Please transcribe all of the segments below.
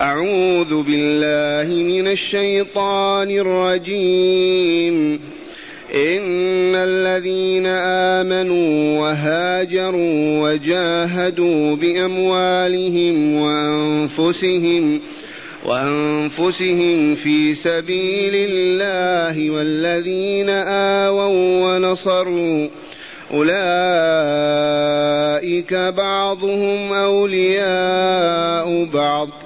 أعوذ بالله من الشيطان الرجيم. إن الذين آمنوا وهاجروا وجاهدوا بأموالهم وأنفسهم وأنفسهم في سبيل الله والذين آووا ونصروا أولئك بعضهم أولياء بعض.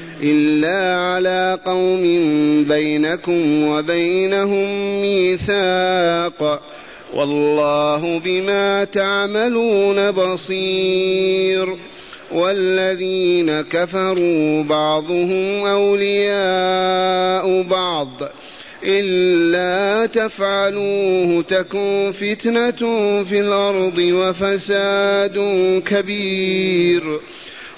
إلا على قوم بينكم وبينهم ميثاق والله بما تعملون بصير والذين كفروا بعضهم أولياء بعض إلا تفعلوه تكن فتنة في الأرض وفساد كبير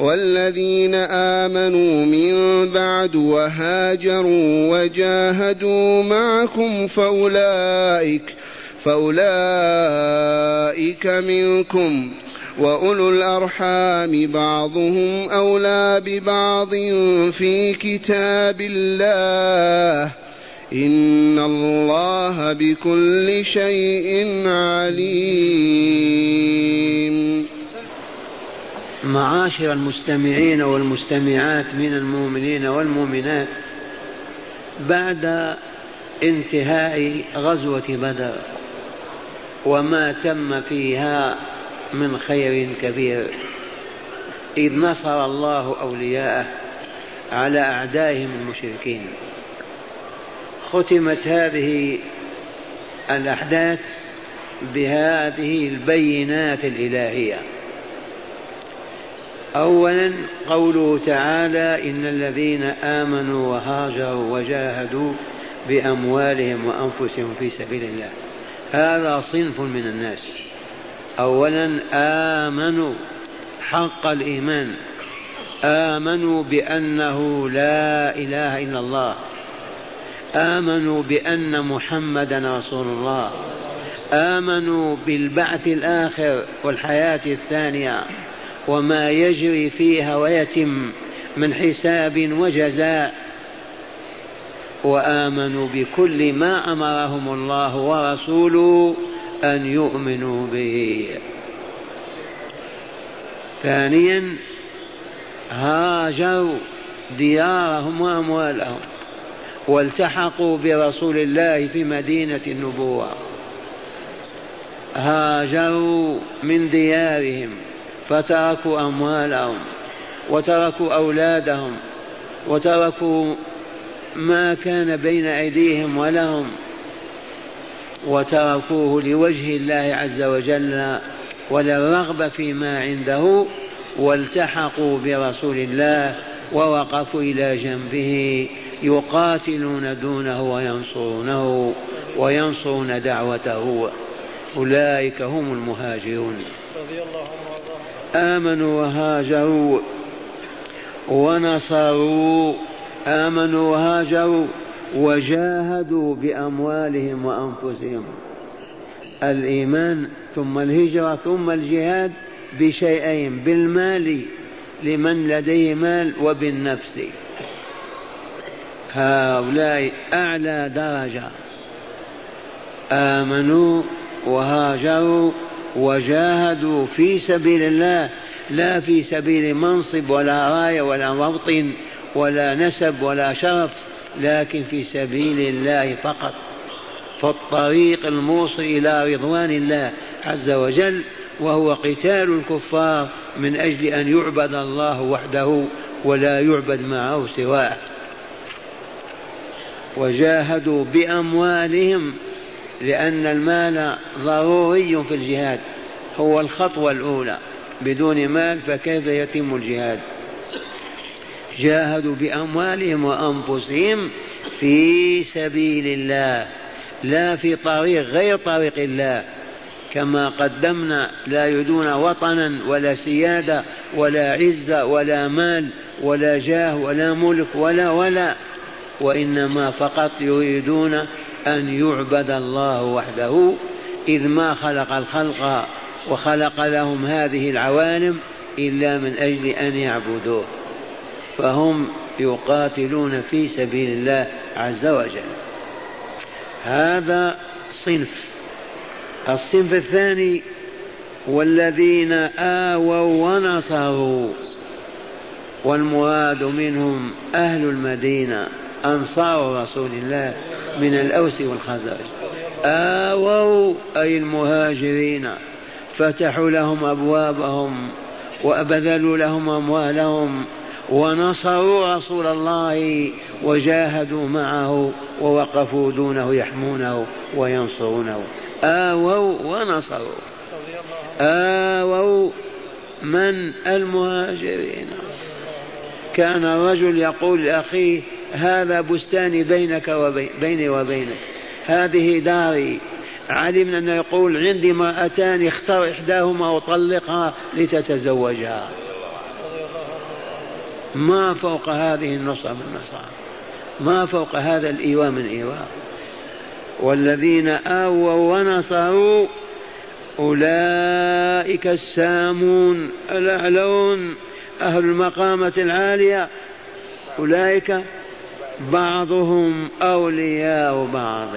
والذين آمنوا من بعد وهاجروا وجاهدوا معكم فأولئك فأولئك منكم. وأولو الأرحام بعضهم أولى ببعض في كتاب الله. إن الله بكل شيء عليم. معاشر المستمعين والمستمعات من المؤمنين والمؤمنات بعد انتهاء غزوة بدر وما تم فيها من خير كبير. إذ نصر الله أولياءه على أعدائهم المشركين. ختمت هذه الأحداث بهذه البينات الإلهية. أولا قوله تعالى إن الذين آمنوا وهاجروا وجاهدوا بأموالهم وأنفسهم في سبيل الله. هذا صنف من الناس. أولا آمنوا حق الإيمان. آمنوا بأنه لا إله إلا الله. آمنوا بأن محمدا رسول الله. آمنوا بالبعث الآخر والحياة الثانية. وما يجري فيها ويتم من حساب وجزاء. وآمنوا بكل ما أمرهم الله ورسوله أن يؤمنوا به. ثانيا هاجروا ديارهم وأموالهم والتحقوا برسول الله في مدينة النبوة. هاجروا من ديارهم. فتركوا أموالهم وتركوا أولادهم وتركوا ما كان بين أيديهم ولهم وتركوه لوجه الله عز وجل وللرغبة فيما عنده والتحقوا برسول الله ووقفوا إلى جنبه يقاتلون دونه وينصرونه وينصرون دعوته. أولئك هم المهاجرون. رضي الله آمنوا وهاجروا. ونصروا. آمنوا وهاجروا. وجاهدوا بأموالهم وأنفسهم. الإيمان ثم الهجرة ثم الجهاد بشيئين بالمال لمن لديه مال وبالنفس. هؤلاء أعلى درجة. آمنوا وهاجروا. وجاهدوا في سبيل الله لا في سبيل منصب ولا راية ولا موطن ولا نسب ولا شرف لكن في سبيل الله فقط. فالطريق الموصل إلى رضوان الله عز وجل وهو قتال الكفار من أجل أن يعبد الله وحده ولا يعبد معه سواه. وجاهدوا بأموالهم لأن المال ضروري في الجهاد هو الخطوة الأولى. بدون مال فكيف يتم الجهاد؟ جاهدوا بأموالهم وأنفسهم في سبيل الله لا في طريق غير طريق الله. كما قدمنا لا يريدون وطنا ولا سيادة ولا عزة ولا مال ولا جاه ولا ملك ولا ولا وإنما فقط يريدون أن يعبد الله وحده إذ ما خلق الخلق وخلق لهم هذه العوالم إلا من أجل أن يعبدوه. فهم يقاتلون في سبيل الله عز وجل. هذا صنف. الصنف الثاني والذين آووا ونصروا. والمراد منهم أهل المدينة أنصار رسول الله من الأوس والخزرج آووا أي المهاجرين. فتحوا لهم أبوابهم وبذلوا لهم أموالهم ونصروا رسول الله وجاهدوا معه ووقفوا دونه يحمونه وينصرونه. آووا ونصروا. آووا من المهاجرين. كان الرجل يقول لأخيه هذا بستاني بينك وبين بيني وبينك. هذه داري. علمنا أنه يقول عندي امرأتان اختر إحداهما وطلقها لتتزوجها. ما فوق هذه النصرة من نصرة ما فوق هذا الإيواء من إيواء. والذين آووا ونصروا أولئك السامون الأعلون أهل المقامة العالية. أولئك بعضهم أولياء بعض.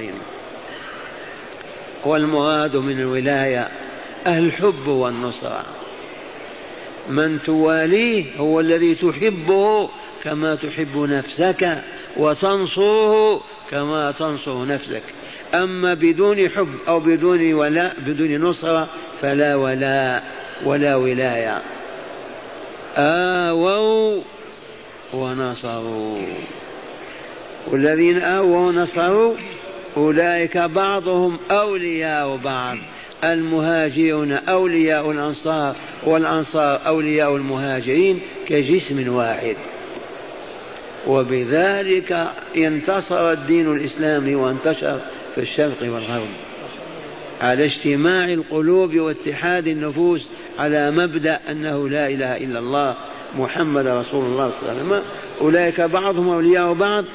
والمراد من الولاية الحب والنصرة. من تواليه هو الذي تحبه كما تحب نفسك وتنصره كما تنصر نفسك. أما بدون حب أو بدون ولاء بدون نصرة فلا ولاء ولا ولاية. آووا ونصروا. والذين آووا ونصروا أولئك بعضهم أولياء بعض. المهاجرون أولياء الأنصار والأنصار أولياء المهاجرين كجسم واحد. وبذلك انتصر الدين الإسلامي وانتشر في الشرق والغرب. على اجتماع القلوب واتحاد النفوس على مبدأ أنه لا إله إلا الله محمد رسول الله صلى الله عليه وسلم. أولئك بعضهم أولياء بعض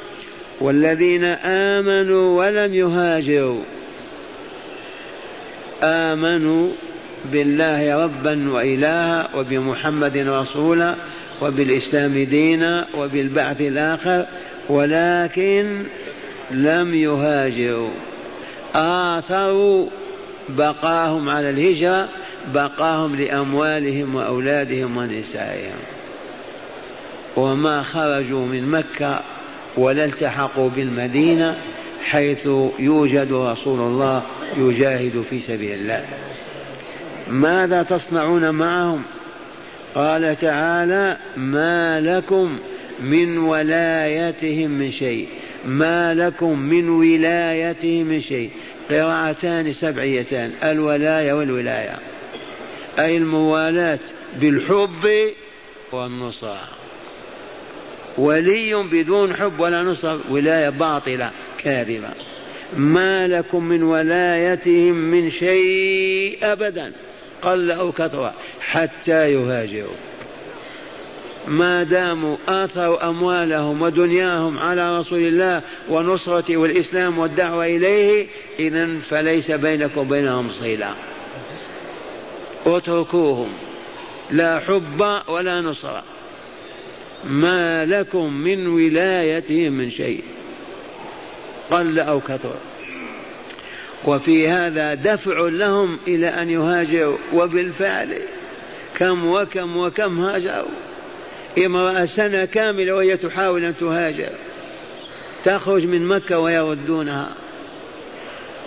والذين آمنوا ولم يهاجروا. آمنوا بالله ربا وإلها وبمحمد رسولا وبالإسلام دينا وبالبعث الآخر ولكن لم يهاجروا. آثروا بقاهم على الهجرة بقاهم لأموالهم وأولادهم ونسائهم. وما خرجوا من مكة ولا التحقوا بالمدينة حيث يوجد رسول الله يجاهد في سبيل الله. ماذا تصنعون معهم؟ قال تعالى ما لكم من ولايتهم من شيء. ما لكم من ولايتهم من شيء. قراءتان سبعيتان الولاية والولاية. أي الموالاة بالحب والنصرة ولي بدون حب ولا نصر ولاية باطلة كاذبة. ما لكم من ولايتهم من شيء أبدا قل أو كثر حتى يهاجروا. ما داموا آثروا أموالهم ودنياهم على رسول الله ونصرته والإسلام والدعوة إليه إذا فليس بينكم وبينهم صلة. اتركوهم لا حب ولا نصرة ما لكم من ولايتهم من شيء قل أو كثر. وفي هذا دفع لهم إلى أن يهاجروا. وبالفعل كم وكم وكم هاجروا. امرأة سنة كاملة وهي تحاول أن تهاجر. تخرج من مكة ويردونها.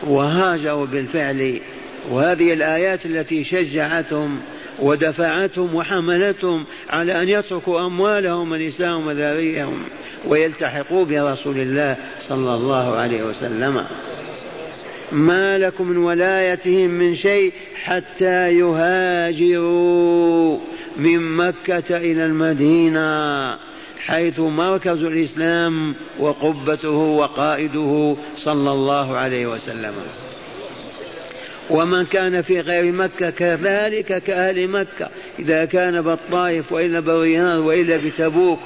وهاجروا بالفعل. وهذه الآيات التي شجعتهم ودفعتهم وحملتهم على أن يتركوا أموالهم ونساءهم وذريهم ويلتحقوا برسول الله صلى الله عليه وسلم. ما لكم من ولايتهم من شيء حتى يهاجروا من مكة إلى المدينة حيث مركز الإسلام وقبته وقائده صلى الله عليه وسلم. ومن كان في غير مكة كذلك كأهل مكة. إذا كان بالطائف وإلا بالرياض وإلا بتبوك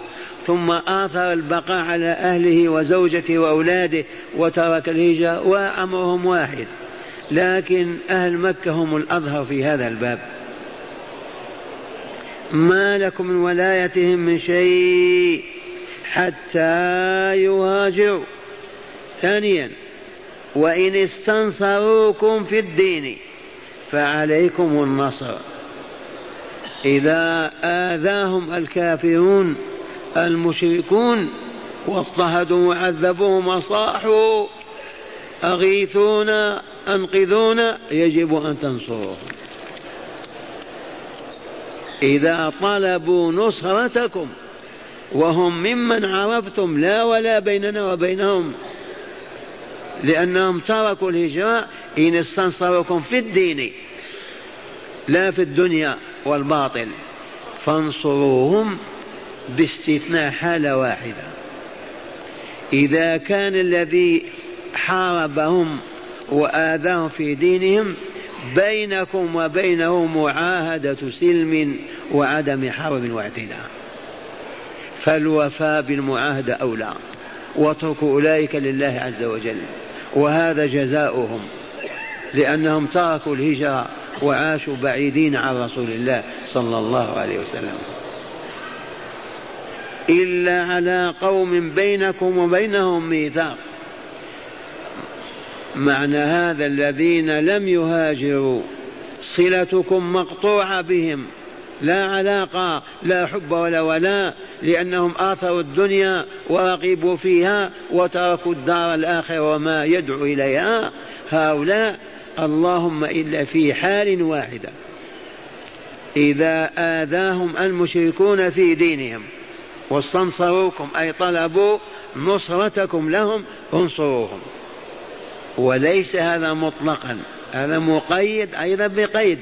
ثم آثر البقاء على أهله وزوجته وأولاده وترك الهجرة وأمرهم واحد. لكن أهل مكة هم الأظهر في هذا الباب. ما لكم من ولايتهم من شيء حتى يهاجروا. ثانيا وإن استنصروكم في الدين فعليكم النصر. إذا آذاهم الكافرون المشركون واضطهدوا وعذبوهم وصاحوا أغيثونا أنقذونا يجب أن تنصروهم. إذا طلبوا نصرتكم وهم ممن عرفتم لا ولا بيننا وبينهم لأنهم تركوا الهجرة إن استنصركم في الدين لا في الدنيا والباطل. فانصروهم باستثناء حالة واحدة. إذا كان الذي حاربهم وآذاهم في دينهم بينكم وبينه معاهدة سلم وعدم حرب واعتداء. فالوفاء بالمعاهدة أولى واتركوا أولئك لله عز وجل. وهذا جزاؤهم لأنهم تركوا الهجرة وعاشوا بعيدين عن رسول الله صلى الله عليه وسلم. إلا على قوم بينكم وبينهم ميثاق. معنى هذا الذين لم يهاجروا صلتكم مقطوعة بهم. لا علاقة لا حب ولا ولاء لأنهم آثروا الدنيا ورغبوا فيها وتركوا الدار الآخرة وما يدعو إليها. هؤلاء اللهم إلا في حال واحدة. إذا آذاهم المشركون في دينهم واستنصروكم أي طلبوا نصرتكم لهم انصروهم. وليس هذا مطلقا هذا مقيد أيضا بقيد.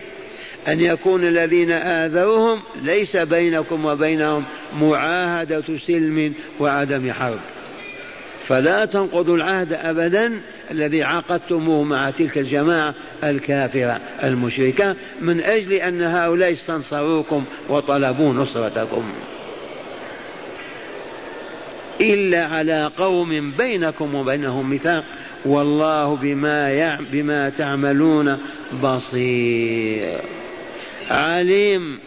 أن يكون الذين آذوهم ليس بينكم وبينهم معاهدة سلم وعدم حرب. فلا تنقضوا العهد أبدا الذي عقدتموه مع تلك الجماعة الكافرة المشركة من أجل أن هؤلاء استنصروكم وطلبوا نصرتكم. إلا على قوم بينكم وبينهم ميثاق والله بما بما تعملون بصير. عليم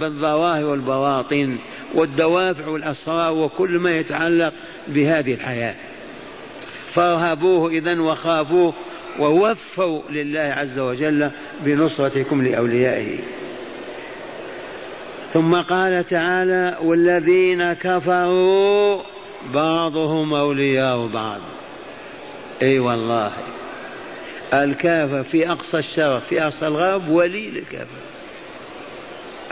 بالظواهر والبواطن والدوافع والأسرار وكل ما يتعلق بهذه الحياة. فارهبوه إذا وخافوه ووفوا لله عز وجل بنصرتكم لأوليائه. ثم قال تعالى والذين كفروا بعضهم أولياء بعض. أي أيوة والله الكافر في أقصى الشرق في أقصى الغرب ولي للكافر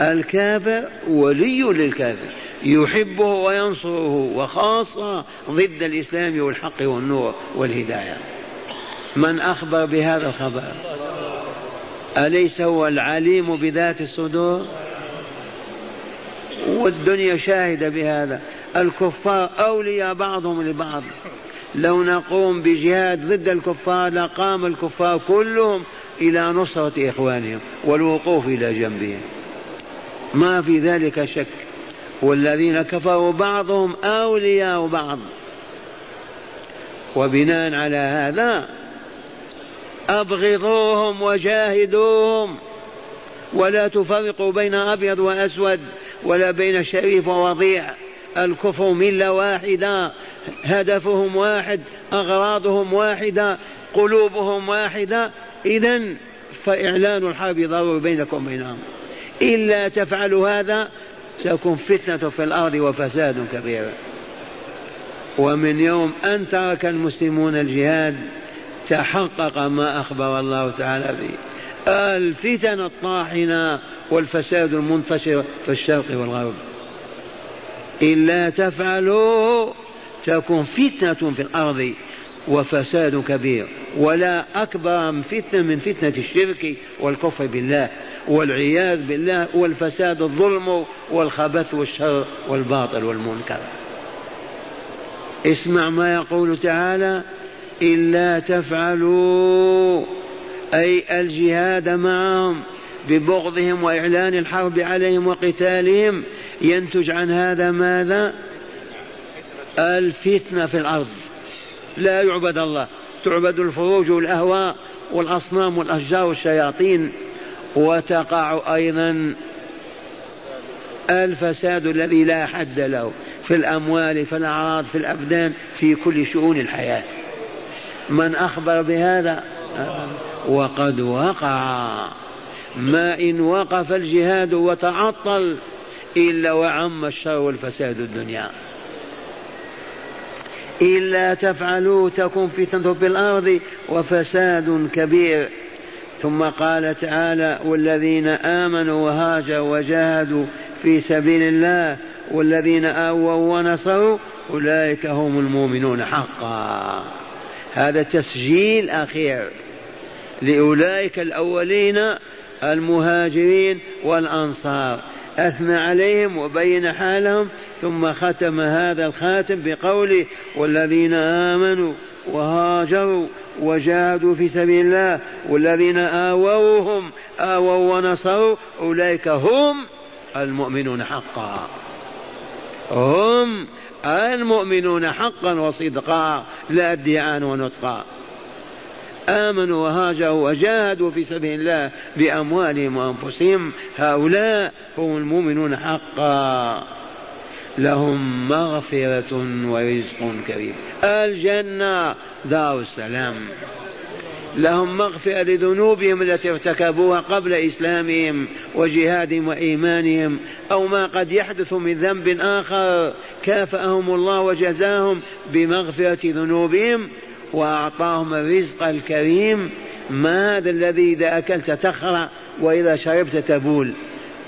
الكافر ولي للكافر يحبه وينصره وخاصة ضد الإسلام والحق والنور والهداية. من أخبر بهذا الخبر؟ أليس هو العليم بذات الصدور؟ والدنيا شاهدة بهذا. الكفار أولياء بعضهم لبعض. لو نقوم بجهاد ضد الكفار لقام الكفار كلهم إلى نصرة إخوانهم والوقوف إلى جنبهم. ما في ذلك شك. والذين كفروا بعضهم أولياء بعض. وبناء على هذا أبغضوهم وجاهدوهم. ولا تفرقوا بين أبيض وأسود ولا بين شريف ووضيع. الكفر ملة واحدة هدفهم واحد أغراضهم واحدة قلوبهم واحدة. إذا فإعلان الحرب ضروري بينكم وبينهم. إلا تفعلوا هذا تكون فتنة في الأرض وفساد كبير. ومن يوم أن ترك المسلمون الجهاد تحقق ما أخبر الله تعالى به. الفتن الطاحنة والفساد المنتشر في الشرق والغرب. إلا تفعلوا تكون فتنة في الأرض وفساد كبير. ولا أكبر فتنة من فتنة الشرك والكفر بالله. والعياذ بالله والفساد الظلم والخبث والشر والباطل والمنكر. اسمع ما يقول تعالى إلا تفعلوا أي الجهاد معهم ببغضهم وإعلان الحرب عليهم وقتالهم ينتج عن هذا ماذا؟ الفتنة في الأرض. لا يعبد الله تعبد الفروج والأهواء والأصنام والأشجار والشياطين. وتقع أيضا الفساد الذي لا حد له في الأموال في الأعراض في الأبدان في كل شؤون الحياة. من أخبر بهذا وقد وقع. ما إن وقف الجهاد وتعطل إلا وعم الشر والفساد الدنيا. إلا تفعلوا تكن فتنة في الأرض وفساد كبير. ثم قال تعالى والذين آمنوا وهاجروا وجاهدوا في سبيل الله والذين آووا ونصروا أولئك هم المؤمنون حقا. هذا تسجيل أخير لأولئك الأولين المهاجرين والأنصار. أثنى عليهم وبين حالهم ثم ختم هذا الخاتم بقوله والذين آمنوا وهاجروا وجاهدوا في سبيل الله. والذين آووهم آووا ونصروا أولئك هم المؤمنون حقا. هم المؤمنون حقا وصدقا لا ادعاء ونطقا. آمنوا وهاجروا وجاهدوا في سبيل الله بأموالهم وأنفسهم. هؤلاء هم المؤمنون حقا. لهم مغفرة ورزق كريم. الجنة دار السلام. لهم مغفرة لذنوبهم التي ارتكبوها قبل إسلامهم وجهادهم وإيمانهم أو ما قد يحدث من ذنب آخر كافأهم الله وجزاهم بمغفرة ذنوبهم وأعطاهم الرزق الكريم. ما هذا الذي إذا أكلت تخرع وإذا شربت تبول؟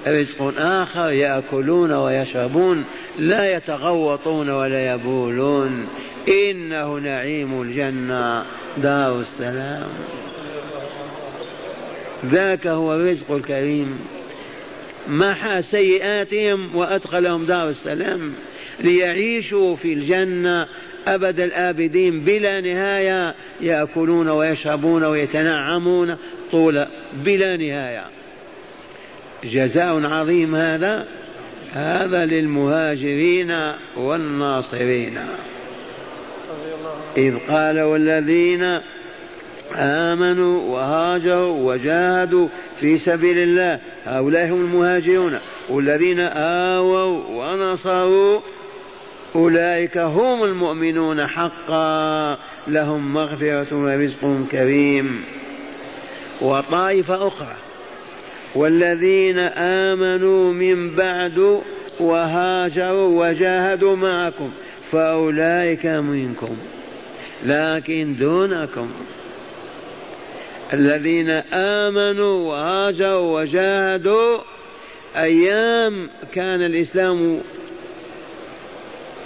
رزق آخر يأكلون ويشربون لا يتغوطون ولا يبولون. إنه نعيم الجنة. دار السلام. ذاك هو الرزق الكريم. محى سيئاتهم وأدخلهم دار السلام. ليعيشوا في الجنة أبد الآبدين بلا نهاية يأكلون ويشربون ويتنعمون طول بلا نهاية. جزاء عظيم هذا هذا للمهاجرين والناصرين. إذ قال والذين آمنوا وهاجروا وجاهدوا في سبيل الله هؤلاء هم المهاجرون. والذين آووا ونصروا أولئك هم المؤمنون حقا. لهم مغفرة ورزق كريم. وطائفة أخرى والذين آمنوا من بعد وهاجروا وجاهدوا معكم فأولئك منكم لكن دونكم. الذين آمنوا وهاجروا وجاهدوا أيام كان الإسلام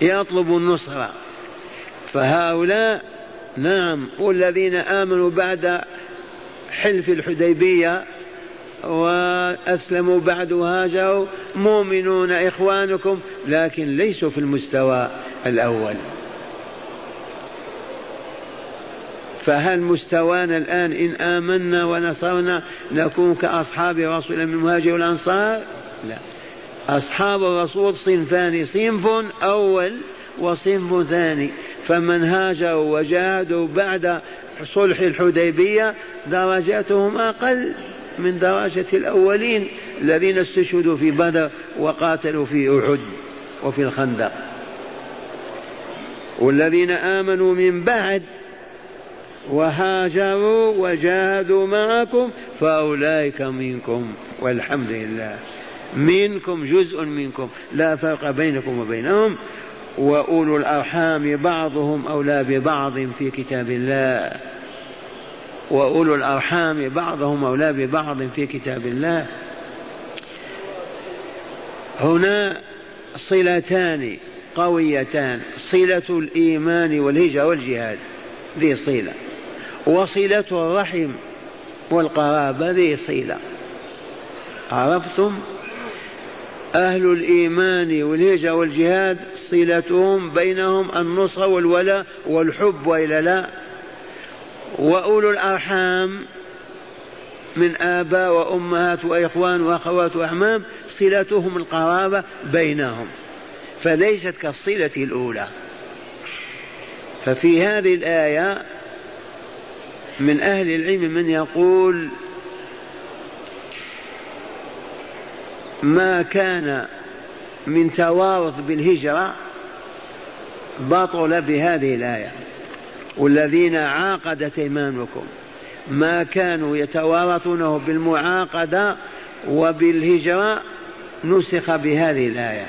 يطلب النصرة فهؤلاء نعم والذين آمنوا بعد حلف الحديبية وأسلموا بعد وهاجروا. مؤمنون إخوانكم لكن ليسوا في المستوى الأول. فهل مستوانا الآن إن آمنا ونصرنا نكون كأصحاب رسول من المهاجر والأنصار لا. أصحاب الرسول صنفان صنف أول وصنف ثاني. فمن هاجروا وجاهدوا بعد صلح الحديبية درجاتهم أقل. من درجة الأولين الذين استشهدوا في بدر وقاتلوا في أحد وفي الخندق. والذين آمنوا من بعد وهاجروا وجاهدوا معكم فأولئك منكم والحمد لله. منكم جزء منكم. لا فرق بينكم وبينهم. وأولو الأرحام بعضهم أولى ببعض في كتاب الله. وأولو الأرحام بعضهم أولى ببعض في كتاب الله. هنا صلتان قويتان صلة الإيمان والهجرة والجهاد ذي صلة. وصلة الرحم والقرابة ذي صلة. عرفتم؟ أهل الإيمان والهجرة والجهاد صلتهم بينهم النصر والولاء والحب وإلا لا. وأولو الأرحام من آباء وأمهات وإخوان وأخوات وأحمام صلتهم القرابة بينهم فليست كالصلة الأولى. ففي هذه الآية من أهل العلم من يقول ما كان من توارث بالهجرة بطل بهذه الآية. والذين عاقدت أيمانكم. ما كانوا يتوارثونه بالمعاقدة وبالهجرة نسخ بهذه الآية.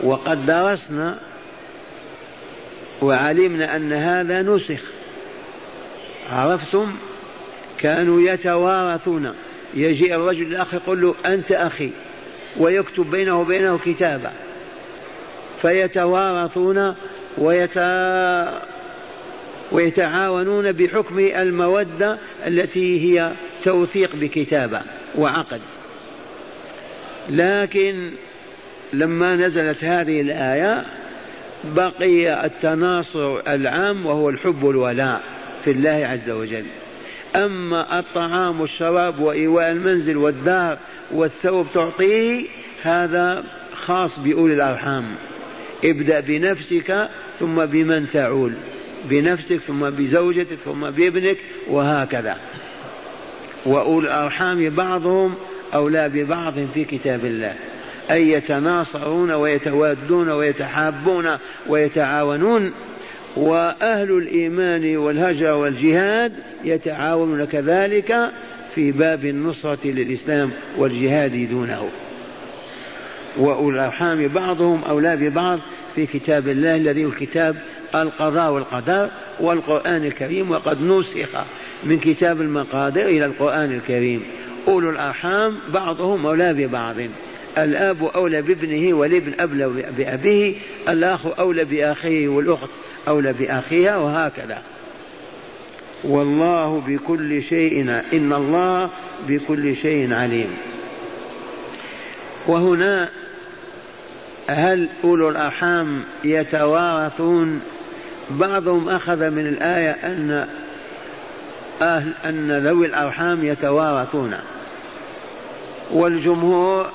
وقد درسنا وعلمنا أن هذا نسخ. عرفتم؟ كانوا يتوارثون. يجيء الرجل الأخ يقول له أنت أخي ويكتب بينه وبينه كتابة. فيتوارثون ويتا ويتعاونون بحكم المودة التي هي توثيق بكتابة وعقد. لكن لما نزلت هذه الآية بقي التناصر العام وهو الحب والولاء في الله عز وجل. أما الطعام والشراب وإيواء المنزل والدار والثوب تعطيه هذا خاص بأولي الأرحام. ابدأ بنفسك ثم بمن تعول. بنفسك ثم بزوجتك ثم بابنك وهكذا. وأولي الأرحام بعضهم أولى ببعض في كتاب الله. أي يتناصرون ويتوادون ويتحابون ويتعاونون وأهل الإيمان والهجر والجهاد يتعاونون كذلك في باب النصرة للإسلام والجهاد دونه. وأولو الأرحام بعضهم أولى ببعض في كتاب الله الذي هو الكتاب القضاء والقدر والقرآن الكريم وقد نسخ من كتاب المقادير إلى القرآن الكريم. أولو الأرحام بعضهم أولى ببعض. الآب أولى بابنه والابن أولى بأبيه. الأخ أولى بأخيه والأخت أولى بأخيها وهكذا. والله بكل شيء إن الله بكل شيء عليم. وهنا هل أولو الأرحام يتوارثون بعضهم أخذ من الآية أن أهل أن ذوي الأرحام يتوارثون. والجمهور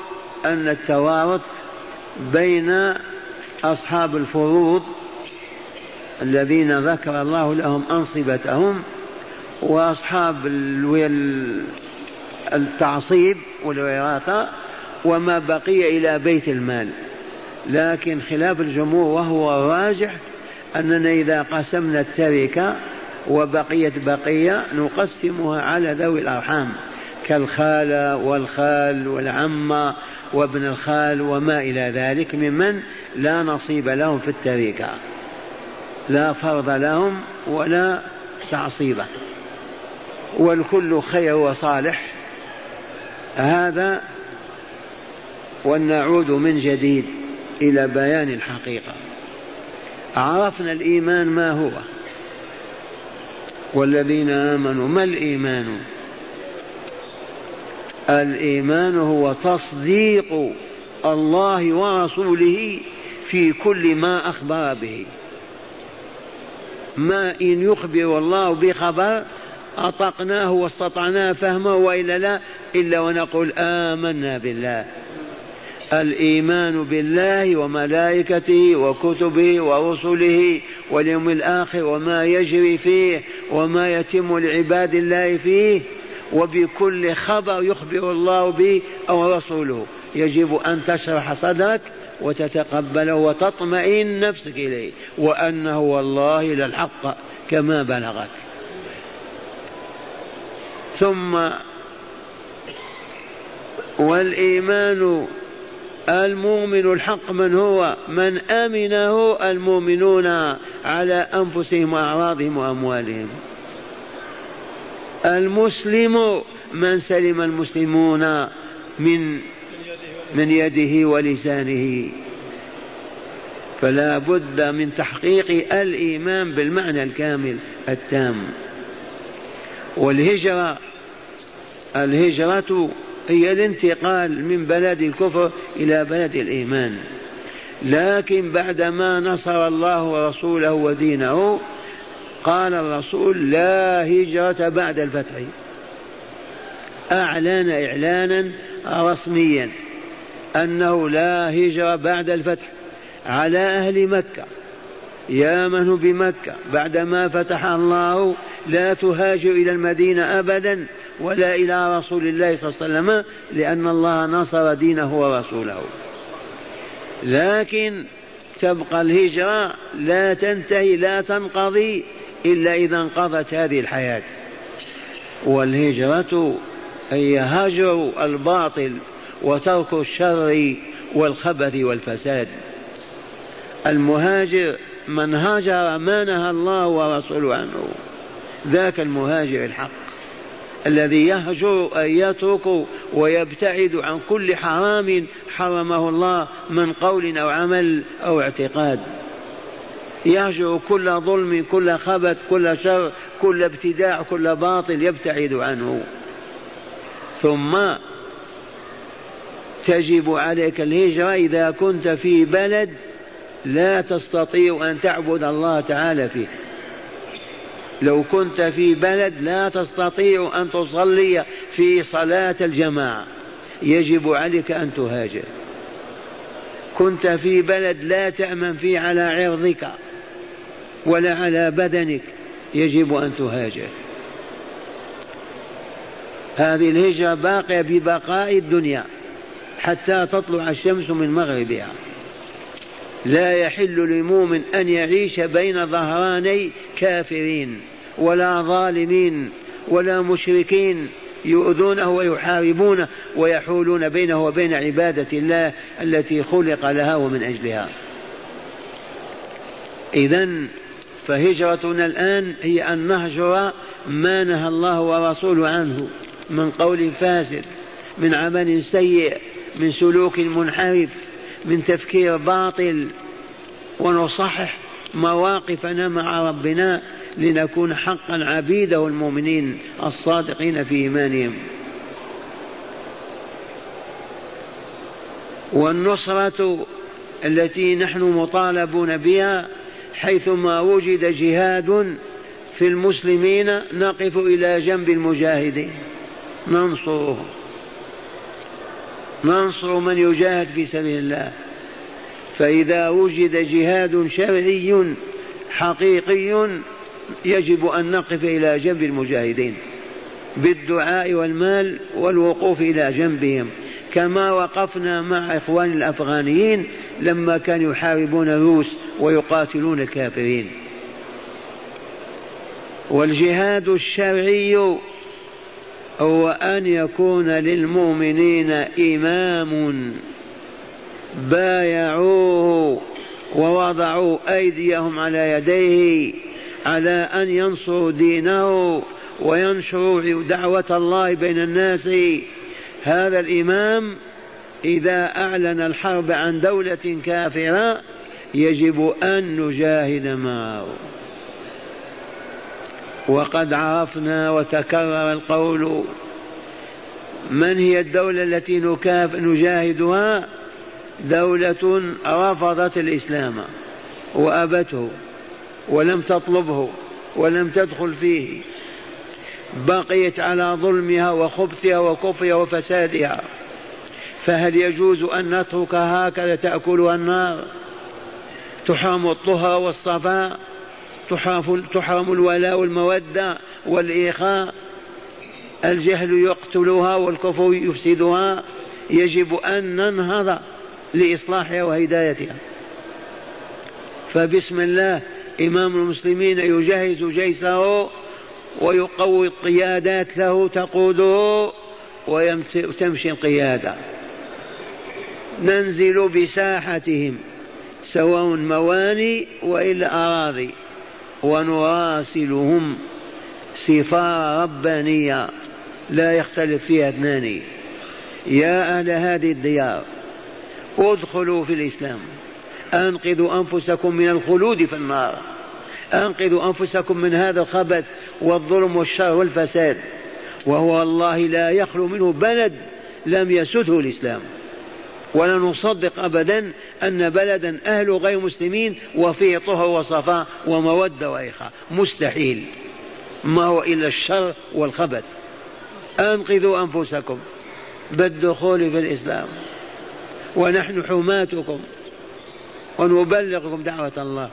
أن التوارث بين أصحاب الفروض الذين ذكر الله لهم أنصبتهم وأصحاب التعصيب والوراثة وما بقي إلى بيت المال. لكن خلاف الجمهور وهو الراجح أننا إذا قسمنا التركة وبقيت بقية نقسمها على ذوي الأرحام كالخالة والخال والعمة وابن الخال وما إلى ذلك ممن لا نصيب لهم في التركة لا فرض لهم ولا تعصيبه والكل خير وصالح. هذا ونعود من جديد إلى بيان الحقيقة. عرفنا الإيمان ما هو. والذين آمنوا ما الإيمان؟ الإيمان هو تصديق الله ورسوله في كل ما أخبر به. ما إن يخبر الله بخبر أطقناه واستطعناه فهمه وإلا لا إلا ونقول آمنا بالله. الإيمان بالله وملائكته وكتبه ورسله واليوم الآخر وما يجري فيه وما يتم لعباد الله فيه وبكل خبر يخبر الله به أو رسوله. يجب أن تشرح صدرك وتتقبله وتطمئن نفسك إليه وأنه والله للحق كما بلغك. ثم والإيمان المؤمن الحق من هو من أمنه المؤمنون على أنفسهم وأعراضهم وأموالهم. المسلم من سلم المسلمون من من يده ولسانه. فلا بد من تحقيق الإيمان بالمعنى الكامل التام. والهجرة الهجرة هي الانتقال من بلد الكفر إلى بلد الإيمان. لكن بعدما نصر الله ورسوله ودينه قال الرسول لا هجرة بعد الفتح. أعلن إعلانا رسميا أنه لا هجرة بعد الفتح على أهل مكة. يا من بمكة بعدما فتح الله لا تهاجر إلى المدينة أبدا. ولا إلى رسول الله صلى الله عليه وسلم لأن الله نصر دينه ورسوله. لكن تبقى الهجرة لا تنتهي لا تنقضي إلا إذا انقضت هذه الحياة. والهجرة هي هجر الباطل وترك الشر والخبث والفساد. المهاجر من هاجر ما نهى الله ورسوله عنه. ذاك المهاجر الحق. الذي يهجر أن يترك ويبتعد عن كل حرام حرمه الله من قول أو عمل أو اعتقاد. يهجر كل ظلم كل خبث كل شر كل ابتداع كل باطل يبتعد عنه. ثم تجب عليك الهجرة إذا كنت في بلد لا تستطيع أن تعبد الله تعالى فيه. لو كنت في بلد لا تستطيع أن تصلي في صلاة الجماعة يجب عليك أن تهاجر. كنت في بلد لا تأمن فيه على عرضك ولا على بدنك يجب أن تهاجر. هذه الهجرة باقية ببقاء الدنيا حتى تطلع الشمس من مغربها. لا يحل لمؤمن أن يعيش بين ظهراني كافرين ولا ظالمين ولا مشركين يؤذونه ويحاربونه ويحولون بينه وبين عبادة الله التي خلق لها ومن أجلها. إذا فهجرتنا الآن هي أن نهجر ما نهى الله ورسوله عنه من قول فاسد من عمل سيء من سلوك منحرف من تفكير باطل ونصحح مواقفنا مع ربنا لنكون حقا عبيده المؤمنين الصادقين في إيمانهم. والنصرة التي نحن مطالبون بها حيثما وجد جهاد في المسلمين نقف إلى جنب المجاهدين. ننصرهم ننصر من يجاهد في سبيل الله. فإذا وجد جهاد شرعي حقيقي يجب أن نقف إلى جنب المجاهدين بالدعاء والمال والوقوف إلى جنبهم. كما وقفنا مع إخوان الأفغانيين لما كانوا يحاربون الروس ويقاتلون الكافرين. والجهاد الشرعي هو أن يكون للمؤمنين إمام بايعوه ووضعوا أيديهم على يديه على أن ينصروا دينه وينشروا دعوة الله بين الناس. هذا الإمام إذا أعلن الحرب عن دولة كافرة يجب أن نجاهد معه. وقد عرفنا وتكرر القول من هي الدولة التي نكاف نجاهدها؟ دولة رفضت الإسلام وأبته ولم تطلبه ولم تدخل فيه. بقيت على ظلمها وخبثها وكفرها وفسادها. فهل يجوز أن نتركها هكذا تأكلها النار؟ تحرم الطهر والصفاء؟ تحرم الولاء والمودة والإخاء الجهل يقتلها والكفر يفسدها. يجب أن ننهض لإصلاحها وهدايتها. فبسم الله إمام المسلمين يجهز جيشه ويقوي القيادات له تقوده وتمشي القيادة. ننزل بساحتهم سواء مواني وإلا أراضي. ونراسلهم سفارة ربانية لا يختلف فيها اثنان. يا أهل هذه الديار ادخلوا في الإسلام. أنقذوا أنفسكم من الخلود في النار. أنقذوا أنفسكم من هذا الخبث والظلم والشر والفساد. وهو والله لا يخلو منه بلد لم يسده الإسلام. ولا نصدق أبدا أن بلدا أهل غير مسلمين وفيه طهر وصفاء ومودة وإخاء. مستحيل. ما هو إلا الشر والخبث. أنقذوا أنفسكم. بالدخول في الإسلام. ونحن حماتكم. ونبلغكم دعوة الله.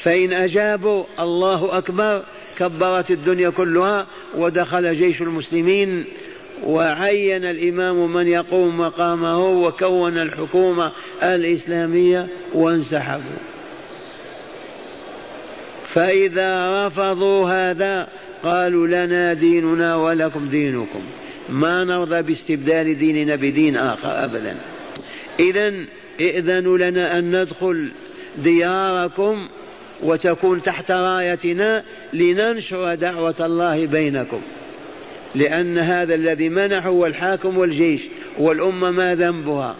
فإن أجابوا الله أكبر. كبرت الدنيا كلها. ودخل جيش المسلمين. وعين الإمام من يقوم مقامه وكون الحكومة الإسلامية وانسحبوا. فإذا رفضوا هذا قالوا لنا ديننا ولكم دينكم. ما نرضى باستبدال ديننا بدين آخر أبدا. إذا ائذنوا لنا أن ندخل دياركم وتكون تحت رايتنا لننشر دعوة الله بينكم. لأن هذا الذي منح هو الحاكم والجيش والأمة ما ذنبها.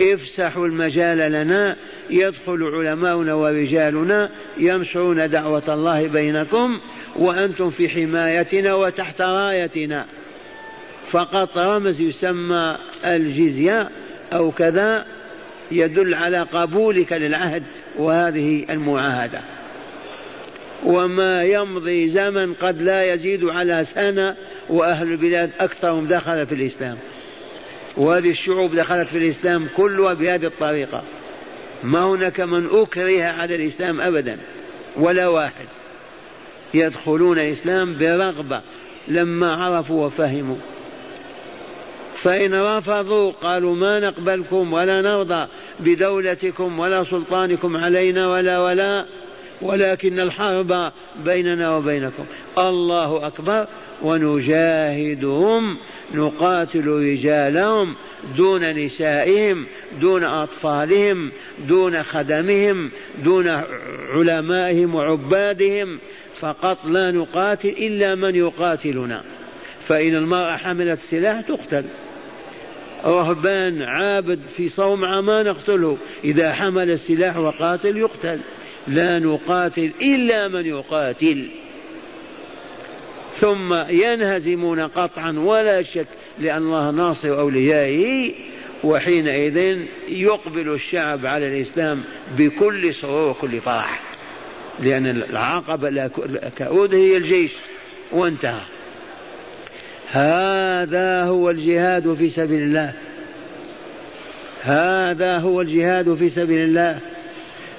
افسحوا المجال لنا يدخل علماؤنا ورجالنا ينشرون دعوة الله بينكم وأنتم في حمايتنا وتحت رايتنا. فقط رمز يسمى الجزية أو كذا يدل على قبولك للعهد وهذه المعاهدة. وما يمضي زمن قد لا يزيد على سنة وأهل البلاد أكثرهم دخل في الإسلام. وهذه الشعوب دخلت في الإسلام كلها بهذه الطريقة. ما هناك من أكره على الإسلام أبدا ولا واحد. يدخلون الإسلام برغبة لما عرفوا وفهموا. فإن رفضوا قالوا ما نقبلكم ولا نرضى بدولتكم ولا سلطانكم علينا ولا ولا. ولكن الحرب بيننا وبينكم. الله أكبر. ونجاهدهم نقاتل رجالهم دون نسائهم دون أطفالهم دون خدمهم دون علمائهم وعبادهم. فقط لا نقاتل إلا من يقاتلنا. فإن المرأة حملت السلاح تقتل. رهبان عابد في صومعة ما نقتله. إذا حمل السلاح وقاتل يقتل. لا نقاتل إلا من يقاتل. ثم ينهزمون قطعا ولا شك لأن الله ناصر أوليائه وحينئذ يقبل الشعب على الإسلام بكل سرور وكل فرح لأن العقبة كأود هي الجيش وانتهى. هذا هو الجهاد في سبيل الله. هذا هو الجهاد في سبيل الله.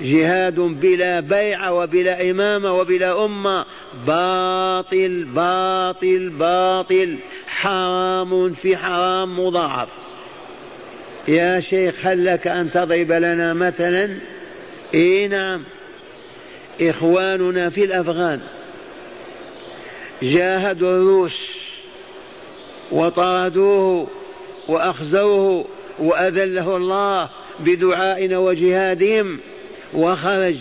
جهاد بلا بيع وبلا إمامة وبلا أمة. باطل باطل باطل. حرام في حرام مضاعف. يا شيخ هل لك أن تضرب لنا مثلا؟ إيه نعم. إخواننا في الأفغان. جاهدوا الروس وطردوه وأخزوه وأذله الله بدعائنا وجهادهم. وخرج.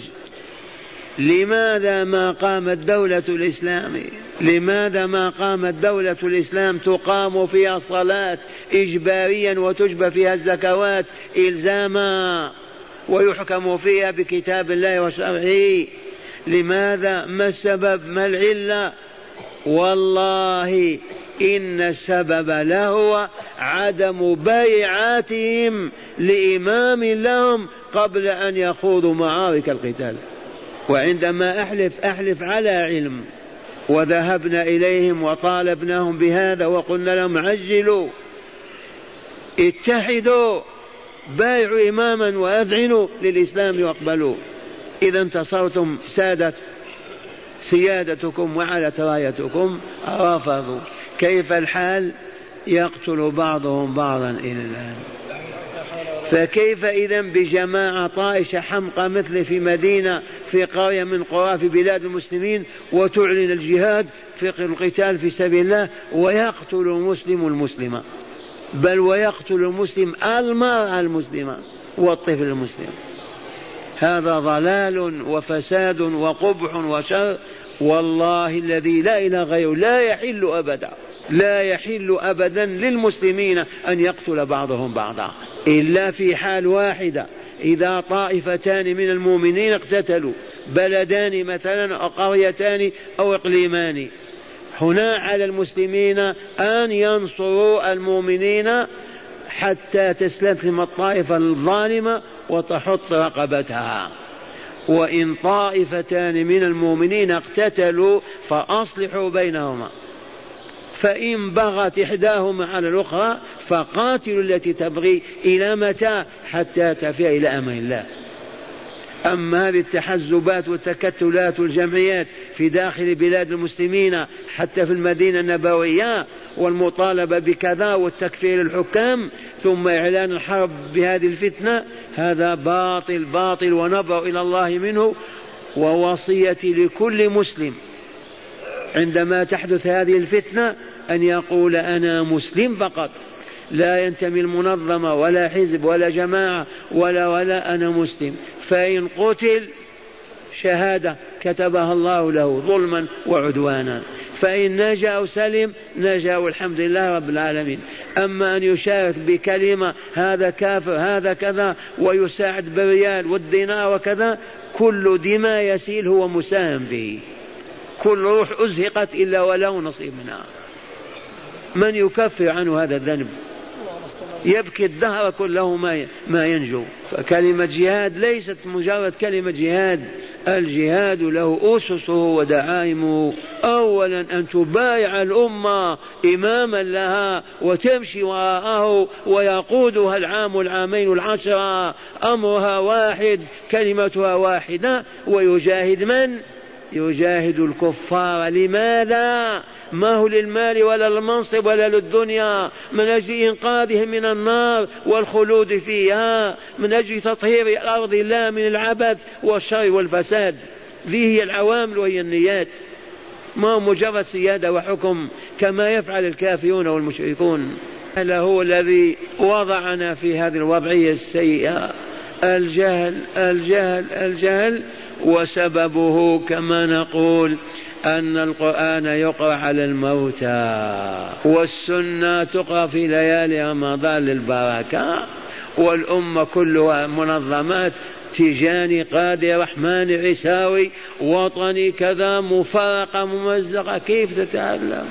لماذا ما قامت دولة الإسلام؟ لماذا ما قامت دولة الإسلام تقام فيها الصلاة إجباريا وتجبى فيها الزكوات إلزاما ويحكم فيها بكتاب الله وشرعه؟ لماذا ما السبب؟ ما العلة؟ والله إن السبب لهو عدم بيعاتهم لإمام لهم قبل أن يخوضوا معارك القتال. وعندما أحلف أحلف على علم وذهبنا إليهم وطالبناهم بهذا وقلنا لهم عجلوا اتحدوا بايعوا إماما وأذعنوا للإسلام واقبلوا. إذا انتصرتم سادة سيادتكم وعلت رايتكم رفضوا كيف الحال؟ يقتل بعضهم بعضا إلى الآن. فكيف إذا بجماعة طائشة حمقى مثل في مدينة في قرية من قرى في بلاد المسلمين وتعلن الجهاد في القتال في سبيل الله ويقتل المسلم المسلمة. بل ويقتل المسلم المرأة المسلمة والطفل المسلم. هذا ضلال وفساد وقبح وشر والله الذي لا إله غيره لا يحل أبدا. لا يحل أبدا للمسلمين أن يقتل بعضهم بعضا إلا في حال واحدة. إذا طائفتان من المؤمنين اقتتلوا بلدان مثلا أو قريتان أو إقليمان. هنا على المسلمين أن ينصروا المؤمنين حتى تستسلم الطائفة الظالمة وتحط رقبتها. وإن طائفتان من المؤمنين اقتتلوا فأصلحوا بينهما. فإن بغت إحداهما على الأخرى فقاتلوا التي تبغي إلى متى حتى تفي إلى أمر الله. أما هذه التحزبات والتكتلات والجمعيات في داخل بلاد المسلمين حتى في المدينة النبوية والمطالبة بكذا والتكفير الحكام ثم إعلان الحرب بهذه الفتنة هذا باطل باطل ونبر إلى الله منه ووصيتي لكل مسلم. عندما تحدث هذه الفتنة أن يقول أنا مسلم فقط. لا ينتمي المنظمة ولا حزب ولا جماعة ولا ولا أنا مسلم. فإن قتل شهادة كتبها الله له ظلما وعدوانا. فإن نجا أو سلم نجا والحمد لله رب العالمين. أما أن يشارك بكلمة هذا كافر هذا كذا ويساعد بالريال والدينار وكذا كل دماء يسيل هو مساهم به. كل روح أزهقت إلا وله نصيب منها. من يكفر عنه هذا الذنب؟ يبكي الدهر كله ما ما ينجو. فكلمة جهاد ليست مجرد كلمة جهاد. الجهاد له أسسه ودعائمه. أولا أن تبايع الأمة إماما لها وتمشي وراءه ويقودها العام العامين العشرة. أمرها واحد كلمتها واحدة. ويجاهد من؟ يجاهد الكفار. لماذا؟ ما هو للمال ولا للمنصب ولا للدنيا؟ من أجل إنقاذهم من النار والخلود فيها. من أجل تطهير الأرض الله من العبث والشر والفساد. ذي هي العوامل وهي النيات. ما هو مجرد سيادة وحكم كما يفعل الكافرون والمشركون. هذا هو الذي وضعنا في هذه الوضعية السيئة. الجهل الجهل الجهل وسببه كما نقول أن القرآن يقرأ على الموتى والسنة تقرأ في ليالي رمضان للبركة والأمة كلها منظمات تيجاني قادر رحمن عيساوي وطني كذا مفارقة ممزقة كيف تتعلم؟